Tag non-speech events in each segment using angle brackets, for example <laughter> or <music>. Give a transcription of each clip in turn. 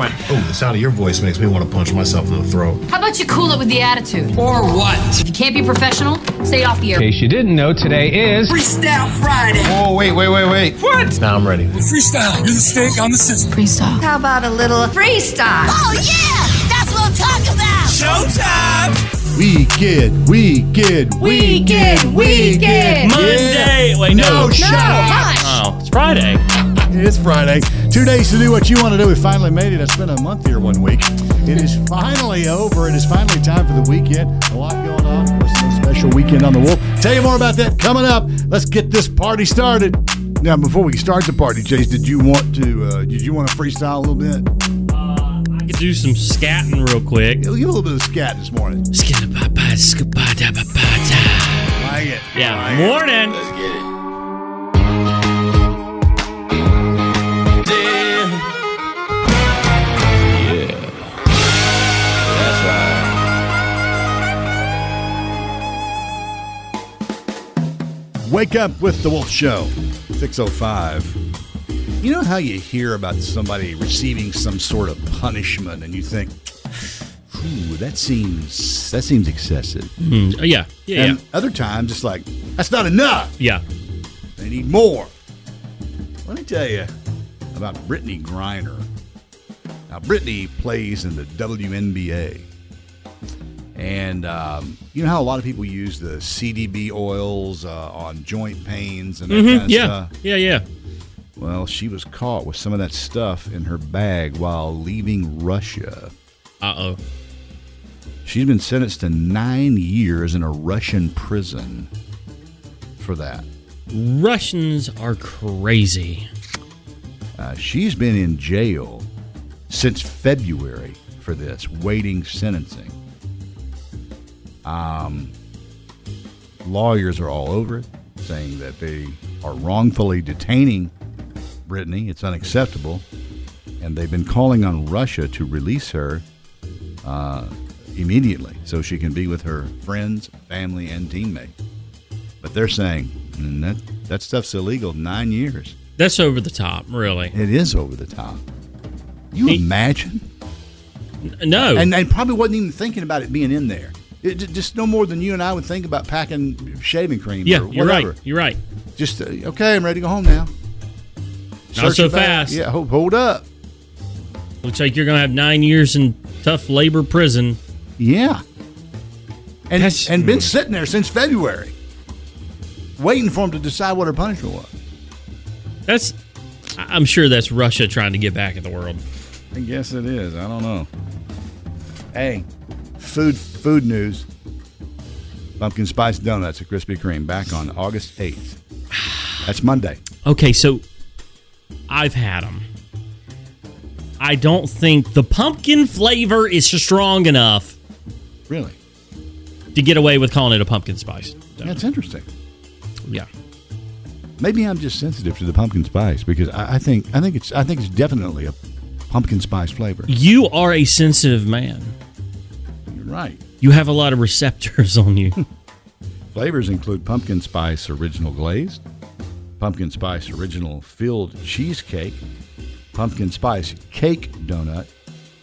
Baby. Morning, everyone. Oh, the sound of your voice makes me want to punch myself in the throat. How about you cool it with the attitude? Or what? If you can't be professional, stay off the air. In case you didn't know, today is Freestyle Friday. Oh, wait, wait, wait, wait. What? Now I'm ready. Freestyle. You're the steak on the scissors. Freestyle. How about a little freestyle? Oh yeah, that's what I'm talking about. Showtime. Weekend, weekend, weekend, weekend. Monday. Wait, no. No, shut up. Oh, it's Friday. It's Friday. Two days to do what you want to do. We finally made it. I spent a month here one week. It is finally over. It is finally time for the weekend. A lot going on. Of course, a special weekend on the Wolf. Tell you more about that coming up. Let's get this party started. Now, before we start the party, Chase, did you want to? Uh, did you want to freestyle a little bit? I could do some scatting real quick. Give a little bit of scat this morning. Like Like it. Yeah. Morning. Let's get it. Wake up with the Wolf Show, 605. You know how you hear about somebody receiving some sort of punishment and you think, Ooh, that seems that seems excessive. Oh, yeah. Yeah. and Yeah. other times it's like, that's not enough. Yeah. They need more. Let me tell you about Brittney Griner. Now, Brittney plays in the WNBA. And um, you know how a lot of people use the CBD oils uh, on joint pains and that Mhm, kind of Yeah. stuff? Yeah. Yeah. Well, she was caught with some of that stuff in her bag while leaving Russia. Uh oh. She's been sentenced to nine years in a Russian prison for that. Russians are crazy. Uh, she's been in jail since February for this, waiting sentencing. Um, lawyers are all over it, saying that they are wrongfully detaining Brittney. It's unacceptable. And they've been calling on Russia to release her uh, immediately so she can be with her friends, family, and teammates. But they're saying "Mm, that, that stuff's illegal nine years. That's over the top, really. It is over the top. You He- imagine? No. And, and probably wasn't even thinking about it being in there. It, just no more than you and I would think about packing shaving cream. yeah, or you're right. You're right. Just uh, okay. I'm ready to go home now. Not Search so fast. Yeah, hold, hold up. Looks like you're going to have nine years in tough labor prison. Yeah, and That's- and been sitting there since February, waiting for him to decide what her punishment was. That's. I'm sure that's Russia trying to get back at the world. I guess it is. I don't know. Hey, food food news. Pumpkin spice donuts at Krispy Kreme back on August eighth. That's Monday. Okay, so I've had them. I don't think the pumpkin flavor is strong enough Really? to get away with calling it a pumpkin spice. donut. That's interesting. Yeah. Maybe I'm just sensitive to the pumpkin spice because I, I think I think it's I think it's definitely a pumpkin spice flavor. You are a sensitive man. Right. You have a lot of receptors on you. <laughs> Flavors include pumpkin spice original glazed, pumpkin spice original filled cheesecake, pumpkin spice cake donut,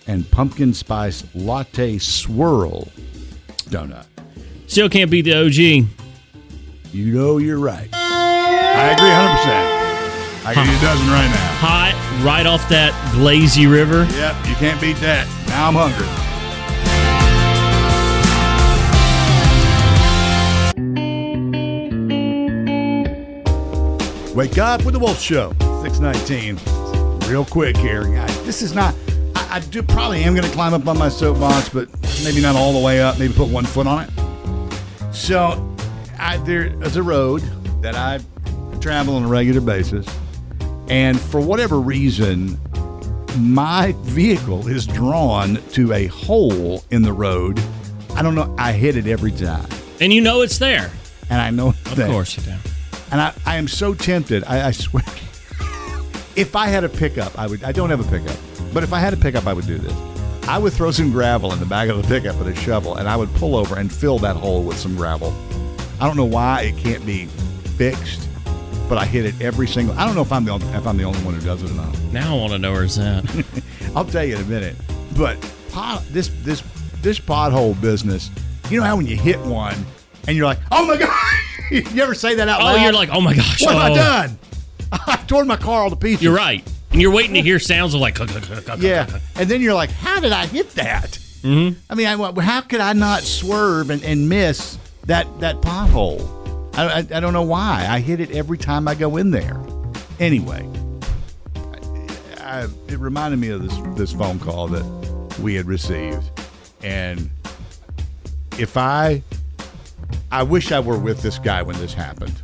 and pumpkin spice latte swirl donut. Still can't beat the OG. You know you're right. I agree 100%. I you a dozen right now. Hot, right off that glazy river. Yep, you can't beat that. Now I'm hungry. Wake up with the Wolf Show, 619. Real quick here, guys. This is not, I, I do probably am going to climb up on my soapbox, but maybe not all the way up, maybe put one foot on it. So, I, there is a road that I travel on a regular basis, and for whatever reason, my vehicle is drawn to a hole in the road. I don't know. I hit it every time, And you know it's there. and I know Of course you do. And I, I am so tempted. I, I swear, if I had a pickup, I would. I don't have a pickup, but if I had a pickup, I would do this. I would throw some gravel in the back of the pickup with a shovel, and I would pull over and fill that hole with some gravel. I don't know why it can't be fixed, but I hit it every single. I don't know if I'm the only, if I'm the only one who does it or not. Now I want to know where it's at. <laughs> I'll tell you in a minute. But pot, this this this pothole business, you know how when you hit one and you're like, oh my god, <laughs> you ever say that out loud? oh, you're like, oh my gosh. what have I oh. done? <laughs> I tore my car all to pieces. You're right. And you're waiting to hear sounds of like, Yeah, and then you're like, how did I hit that? Mm-hmm. I mean, I, how could I not swerve and, and miss that that pothole? I, I, I don't know why. I hit it every time I go in there. Anyway, I, it reminded me of this this phone call that we had received, and if I, I wish I were with this guy when this happened.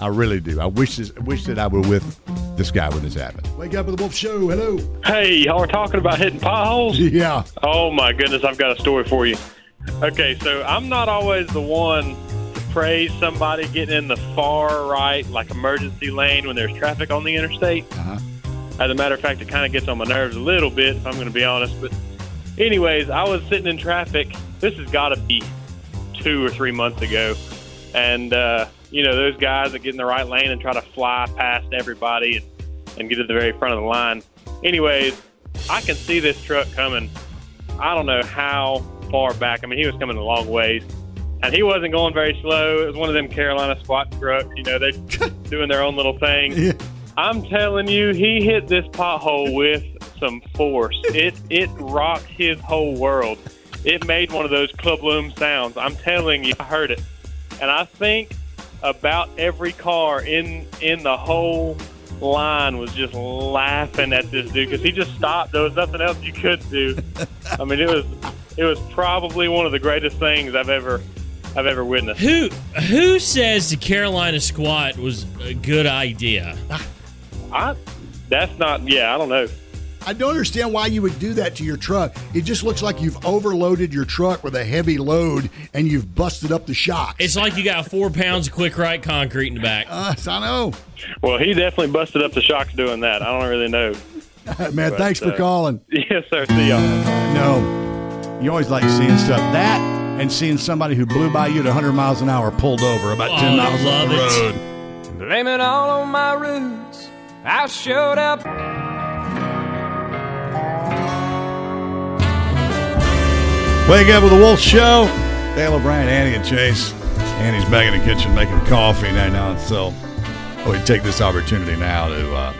I really do. I wish this, wish that I were with this guy when this happened. Wake up with the Wolf Show. Hello. Hey, y'all are talking about hitting potholes? <laughs> Yeah. Oh my goodness, I've got a story for you. Okay, so I'm not always the one to praise somebody getting in the far right, like emergency lane when there's traffic on the interstate. Uh-huh. As a matter of fact, it kind of gets on my nerves a little bit, if I'm going to be honest. But, anyways, I was sitting in traffic. This has got to be two or three months ago. And, uh, you know, those guys that get in the right lane and try to fly past everybody and, and get to the very front of the line. Anyways, I can see this truck coming. I don't know how far back. I mean, he was coming a long ways. And he wasn't going very slow. It was one of them Carolina squat trucks. You know, they're <laughs> doing their own little thing. I'm telling you, he hit this pothole with some force. It it rocked his whole world. It made one of those club loom sounds. I'm telling you, I heard it, and I think about every car in in the whole line was just laughing at this dude because he just stopped. There was nothing else you could do. <laughs> I mean, it was it was probably one of the greatest things I've ever I've ever witnessed. Who who says the Carolina squat was a good idea? I that's not yeah I don't know. I don't understand why you would do that to your truck. It just looks like you've overloaded your truck with a heavy load and you've busted up the shocks. It's like you got four pounds of Quikrete concrete in the back. Uh, I know. Well, he definitely busted up the shocks doing that. I don't really know. <laughs> Man, But, thanks for uh, calling. <laughs> Yes, sir. See y'all. No. You always like seeing stuff. That and seeing somebody who blew by you at 100 miles an hour pulled over about 10 Oh, miles love up the it. road. Blame it all on my roots. I showed up. Wake up with the Wolf Show. Dale O'Brien, Annie, and Chase. Annie's back in the kitchen making coffee right now, so I would take this opportunity now to. Uh,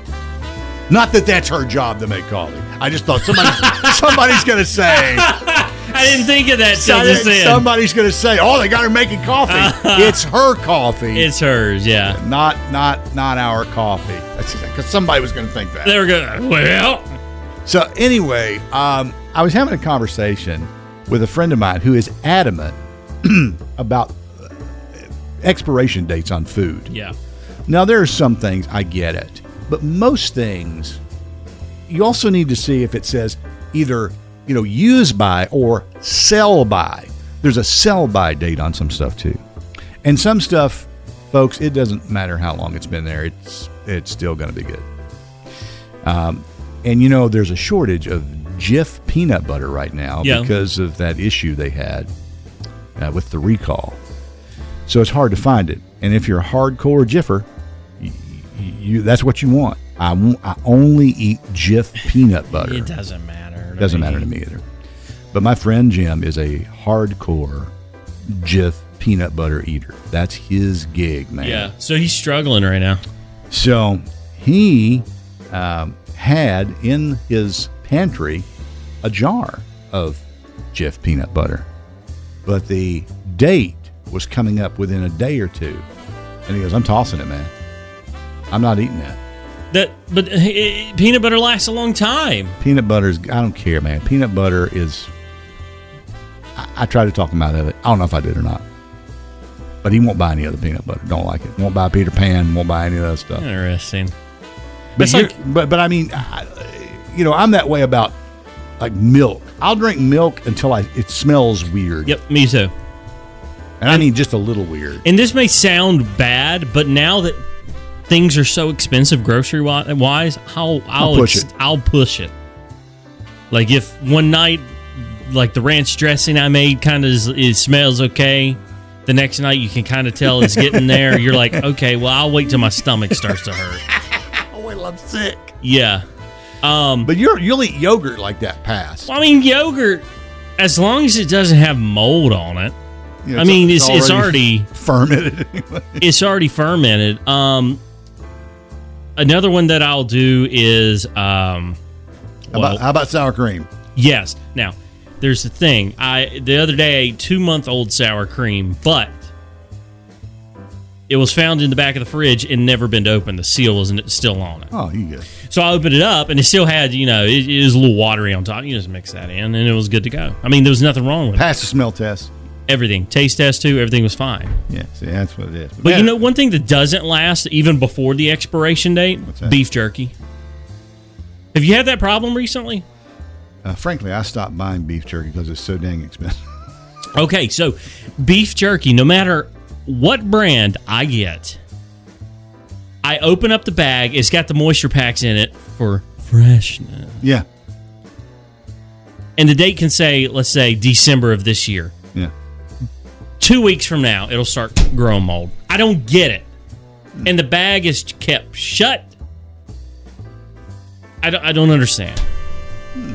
not that that's her job to make coffee. I just thought somebody, <laughs> somebody's going to say. I didn't think of that till just then. Somebody's going to say, "Oh, they got her making coffee." it's her coffee. It's hers, yeah. not not not our coffee. Because somebody was going to think that. They were good. Well, So anyway, um, I was having a conversation with a friend of mine who is adamant <clears throat> about uh, expiration dates on food. yeah. Now there are some things I get it, but most things you also need to see if it says either you know use by or sell by. There's a sell by date on some stuff too, and some stuff, folks, it doesn't matter how long it's been there. It's it's still going to be good. Um, and you know, there's a shortage of Jif peanut butter right now Yeah. because of that issue they had uh, with the recall. So it's hard to find it. And if you're a hardcore Jiffer, you, you, that's what you want. I, I only eat Jif peanut butter. It doesn't matter. to Doesn't me. matter to me either. But my friend Jim is a hardcore Jif peanut butter eater. That's his gig, man. Yeah. So he's struggling right now. So he um, had in his pantry a jar of Jif peanut butter, but the date was coming up within a day or two, and he goes, "I'm tossing it, man. I'm not eating that." That, but uh, it- peanut butter lasts a long time. Peanut butter's I don't care, man. Peanut butter is. I, I tried to talk him out of it. I don't know if I did or not. But he won't buy any other peanut butter. Don't like it. Won't buy Peter Pan. Won't buy any of that stuff. Interesting. But like- but but I mean, I, you know, I'm that way about like milk. I'll drink milk until I it smells weird. Yep, me too. And I mean just a little weird. And this may sound bad, but now that things are so expensive grocery wise, I'll I'll push ex- it. I'll push it. Like if one night, like the ranch dressing I made, kind of is, it smells okay. The next night you can kind of tell it's getting there. You're like, <laughs> okay, well I'll wait till my stomach starts to hurt. <laughs> Oh wait, till I'm sick. Yeah. Um, But you're you'll eat yogurt like that past. well, I mean yogurt, as long as it doesn't have mold on it. You know, I mean, it's it's already <laughs> fermented. it's already fermented. Um, another one that I'll do is um, how, about, how about sour cream? yes. Now, there's the thing. I the other day I ate two month old sour cream, but it was found in the back of the fridge and never been opened. The seal wasn't still on it. Oh, you good? So I opened it up and it still had, you know, it, it was a little watery on top. You just mix that in and it was good to go. I mean, there was nothing wrong with it. Pass the smell test. Everything, taste test too, everything was fine. Yeah, see, that's what it is. But you know, one thing that doesn't last even before the expiration date: that? beef jerky. Have you had that problem recently? uh, frankly, I stopped buying beef jerky because it's so dang expensive. <laughs> Okay, so beef jerky, no matter what brand I get, I open up the bag. It's got the moisture packs in it for freshness, yeah, and the date can say, let's say December of this year. yeah. Two weeks from now, it'll start growing mold. I don't get it, hmm. and the bag is kept shut. I don't, I don't understand. Hmm.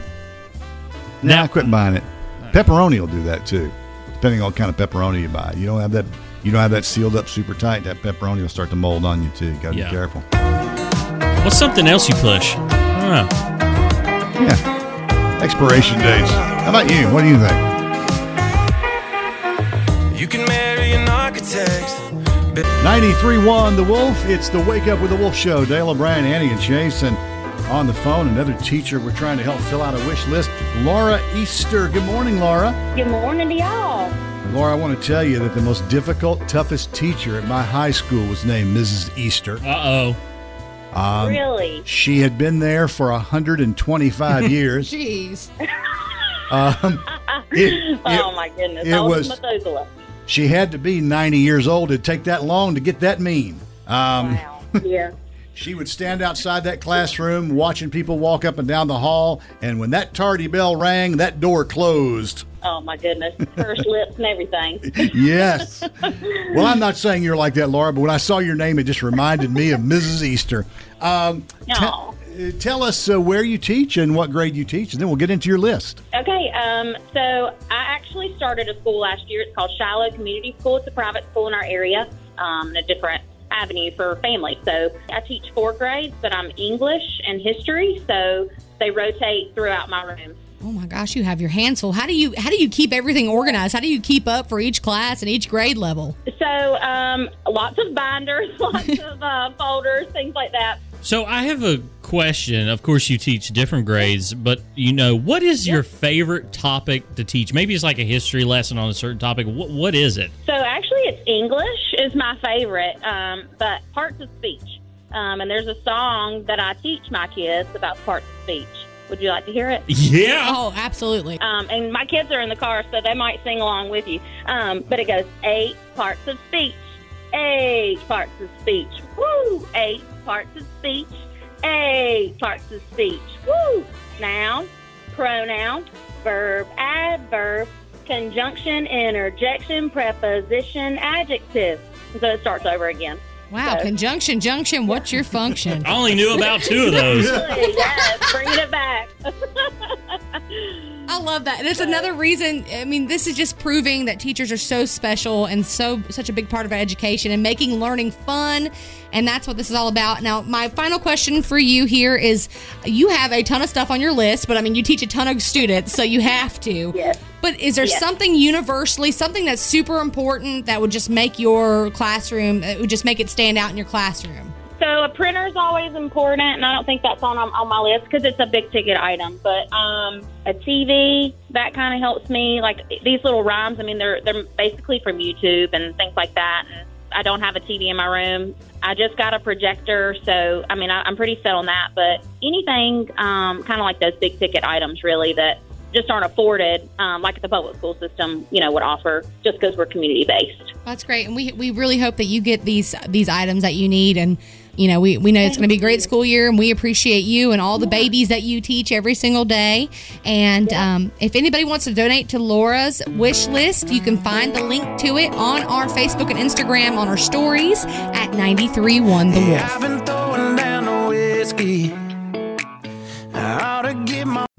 Now I quit buying it. Pepperoni will do that too, depending on what kind of pepperoni you buy. You don't have that. You don't have that sealed up super tight. That pepperoni will start to mold on you too. You got to Yeah. be careful. What's something else you push? I don't know. Yeah. Expiration dates. How about you? What do you think? You can marry an architect. 93.1 The Wolf. It's the Wake Up with the Wolf show. Dale O'Brien, Annie, and Chase. And on the phone, another teacher we're trying to help fill out a wish list, Laura Easter. Good morning, Laura. Good morning to y'all. Laura, I want to tell you that the most difficult, toughest teacher at my high school was named Mrs. Easter. Uh oh. Um, really? She had been there for 125 <laughs> years. Jeez. Um, <laughs> it- oh my goodness! it I was, was- Methuselah. she had to be 90 years old. It'd take that long to get that mean. Um, Wow. <laughs> Yeah. She would stand outside that classroom watching people walk up and down the hall, and when that tardy bell rang, that door closed. Oh my goodness! Pursed <laughs> lips and everything. Yes. <laughs> well, I'm not saying you're like that, Laura, but when I saw your name, it just reminded me of Mrs. Easter. Um, Aw. uh, tell us uh, where you teach and what grade you teach, and then we'll get into your list. Okay, um, so I actually started a school last year. It's called Shiloh Community School. It's a private school in our area, um, a different avenue for families. So I teach four grades, but I'm English and history, so they rotate throughout my room. Oh my gosh, you have your hands full. How do you how do you keep everything organized? How do you keep up for each class and each grade level? So um, lots of binders, <laughs> lots of uh, folders, things like that. So I have a question. Of course, you teach different grades, but you know, what is your favorite topic to teach? Maybe it's like a history lesson on a certain topic. What, what is it? So actually, it's English is my favorite, um, but parts of speech. Um, and there's a song that I teach my kids about parts of speech. Would you like to hear it? Yeah. Oh, absolutely. Um, and my kids are in the car, so they might sing along with you. Um, but it goes eight parts of speech, eight parts of speech, woo, eight parts of speech, eight parts of speech, woo. Noun, pronoun, verb, adverb, conjunction, interjection, preposition, adjective. So it starts over again. Wow, So- conjunction, junction. What's your function? I only knew about two of those. <laughs> yes, bringing it back. I love that. And it's another reason. I mean, this is just proving that teachers are so special and so such a big part of our education and making learning fun. And that's what this is all about. Now, my final question for you here is you have a ton of stuff on your list, but I mean, you teach a ton of students, so you have to. Yes. But is there Yes. something universally, something that's super important that would just make your classroom, it would just make it stand out in your classroom? So a printer is always important, and I don't think that's on on my list because it's a big ticket item. But um, a TV that kind of helps me. Like these little rhymes, I mean, they're they're basically from YouTube and things like that. And I don't have a TV in my room. I just got a projector, so I mean, I, I'm pretty set on that. But anything um, kind of like those big ticket items, really that just aren't afforded, um, like the public school system, you know, would offer, just because we're community based. That's great, and we we really hope that you get these these items that you need, and you know we we know it's going to be a great school year, and we appreciate you and all the babies that you teach every single day. And um, if anybody wants to donate to Laura's wish list, you can find the link to it on our Facebook and Instagram on our stories at 931 The Wolf.